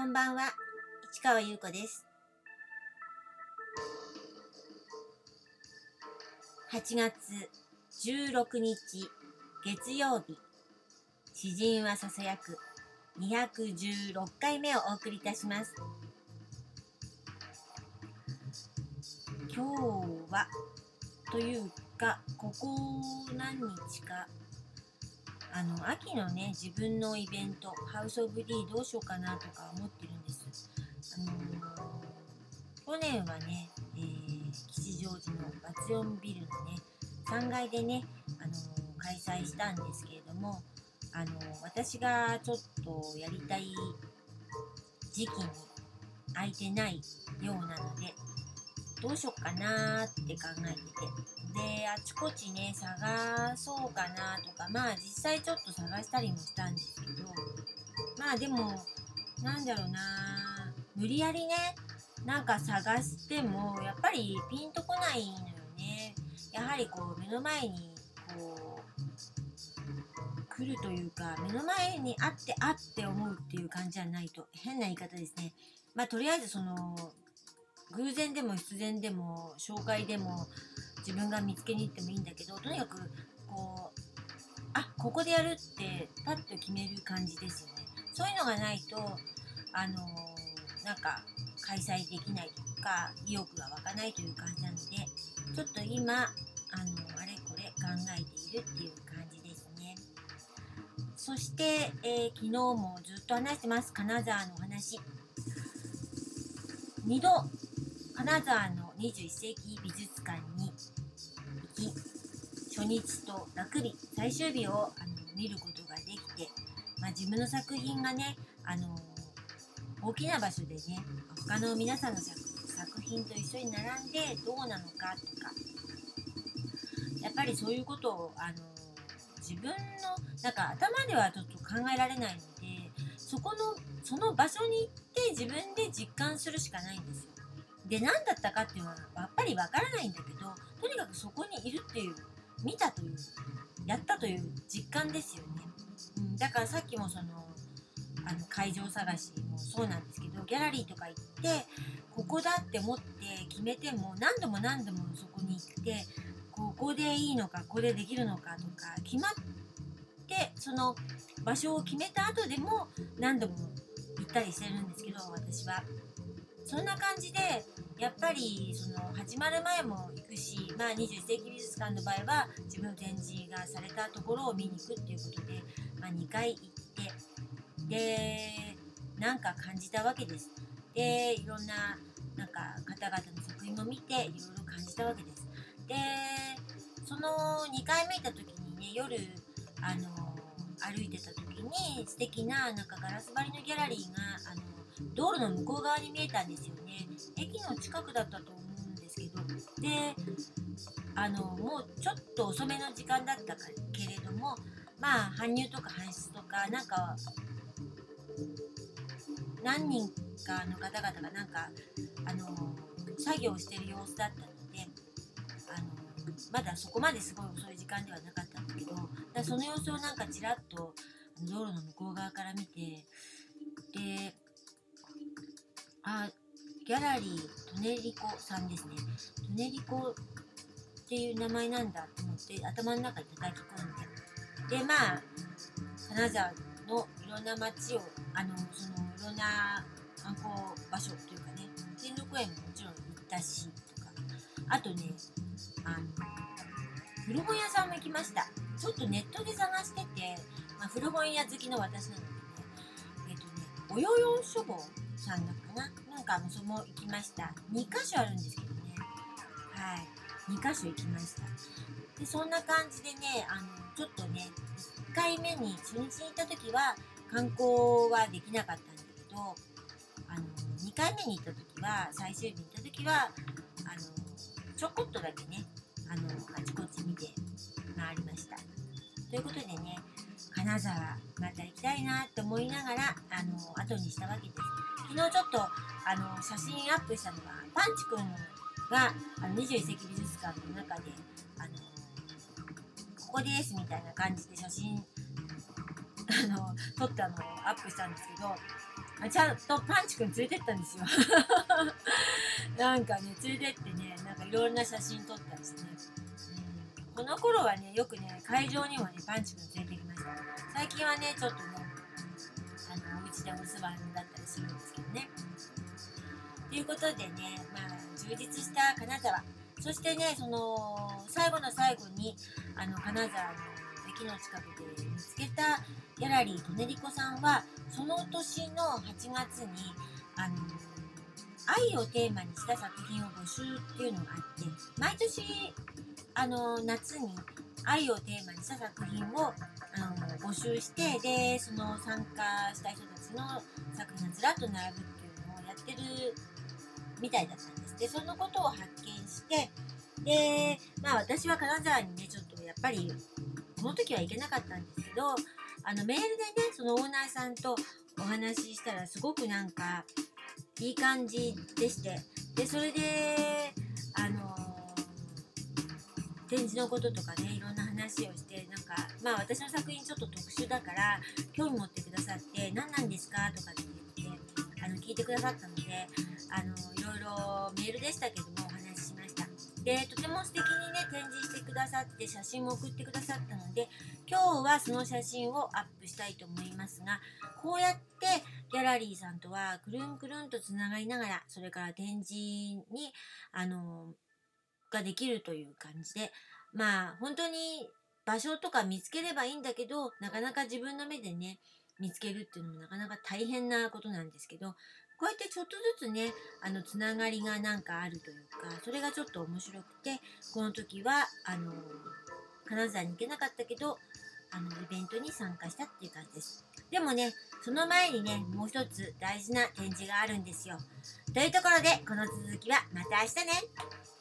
こんばんは、市川優子です。8月16日月曜日、詩人はささやく216回目をお送りいたします。今日はというか、ここ何日かあの秋のね自分のイベントハウス・オブ・リーどうしようかなとか思ってるんです。あの去年はね、えー吉祥寺のバツヨンビルのね3階でね、あの開催したんですけれども、あの私がちょっとやりたい時期に空いてないようなのでどうしようかなーって考えててであちこちね探そうかなとかまあ実際ちょっと探したりもしたんですけどまあでもなんだろうな無理やりねなんか探してもやっぱりピンとこないのよね。やはりこう目の前にこう来るというか目の前にあってあって思うっていう感じじゃないと変な言い方ですね。まあとりあえずその偶然でも必然でも紹介でも自分が見つけに行ってもいいんだけどとにかくこうあここでやるってパッと決める感じですよね。そういうのがないとあのなんか開催できないというか意欲が湧かないという感じなのでちょっと今あのあれこれ考えているっていう感じですね。そして、えー昨日もずっと話してます。金沢のお話。2度金沢の21世紀美術館初日と楽日最終日をあの見ることができて、まあ、自分の作品がねあの大きな場所でね他の皆さんの作作品と一緒に並んでどうなのかとかやっぱりそういうことをあの自分のなんか頭ではちょっと考えられないのでそこのその場所に行って自分で実感するしかないんですよ。で何だったかっていうのはやっぱりわからないんだけどとにかくそこにいるっていう見たというやったという実感ですよね。うん、だからさっきもそのあの会場探しもそうなんですけどギャラリーとか行ってここだって思って決めても何度も何度もそこに行ってここでいいのかここでできるのかとか決まってその場所を決めた後でも何度も行ったりしてるんですけど私は。そんな感じでやっぱりその始まる前も行くし、まあ、21世紀美術館の場合は自分の展示がされたところを見に行くっていうことで、まあ、2回行ってでなんか感じたわけです。でいろんななんか方々の作品も見ていろいろ感じたわけです。でその2回目行った時にね夜あの歩いてた時に素敵ななんかガラス張りのギャラリーがあの道路の向こう側に見えたんですよね。駅の近くだったと思うんですけど。であのもうちょっと遅めの時間だったけれどもまあ搬入とか搬出とかなんか何人かの方々がなんかあの作業してる様子だったのであのまだそこまですごい遅い時間ではなかったんだけどだその様子をなんかちらっと道路の向こう側から見てであギャラリートネリコさんですね。トネリコっていう名前なんだと思って頭の中に叩き込んで。でまあ金沢のいろんな街をあのそのいろんな観光場所というかね天禄園ももちろん行ったしとか。あとねあの古本屋さんも行きました。ちょっとネットで探してて、まあ、古本屋好きの私なのでねえっ、とねおよよ書房さんだかななんかもうそも行きました。2箇所あるんですけどね。はい。2箇所行きました。でそんな感じでねあのちょっとね1回目に初日に行った時は観光はできなかったんだけどあの2回目に行った時は最終日に行った時はあのちょこっとだけねあのあちこち見て回りました。ということでね金沢また行きたいなって思いながらあの後にしたわけです。昨日ちょっとあの写真アップしたのがパンチくんがあの21世紀美術館の中であのここですみたいな感じで写真あの撮ったのをアップしたんですけどちゃんとパンチくん連れてったんですよ。なんかね連れてってねなんかいろんな写真撮ったりしてね、うん、この頃はねよくね会場にもねパンチくん連れてきました。最近はねちょっとねあのお家でお留守番だったりするんですけどね。ということでねまあ充実した金沢。そしてねその最後の最後にあの金沢の駅の近くで見つけたギャラリートネリコさんはその年の8月にあの愛をテーマにした作品を募集っていうのがあって毎年あの夏に愛をテーマにした作品を募集してでその参加した人たちの作品がずらっと並ぶっていうのをやってるみたいだったんです。でそのことを発見してでまあ私は金沢にねちょっとやっぱりこの時は行けなかったんですけどあのメールでねそのオーナーさんとお話ししたらすごくなんかいい感じでしてでそれであの展示のこととかねいろんな話をしてなんかまあ私の作品ちょっと特殊だから興味持ってくださって何なんですかとかって言ってあの聞いてくださったのであのいろいろメールでしたけどもお話ししました。でとても素敵にね展示してくださって写真も送ってくださったので今日はその写真をアップしたいと思いますがこうやってギャラリーさんとはくるんくるんとつながりながらそれから展示にあのができるという感じでまあ本当に場所とか見つければいいんだけどなかなか自分の目でね見つけるっていうのもなかなか大変なことなんですけどこうやってちょっとずつねあのつながりがなんかあるというかそれがちょっと面白くてこの時はあの金沢に行けなかったけどあのイベントに参加したっていう感じです。でもねその前にねもう一つ大事な展示があるんですよ。というところでこの続きはまた明日ね。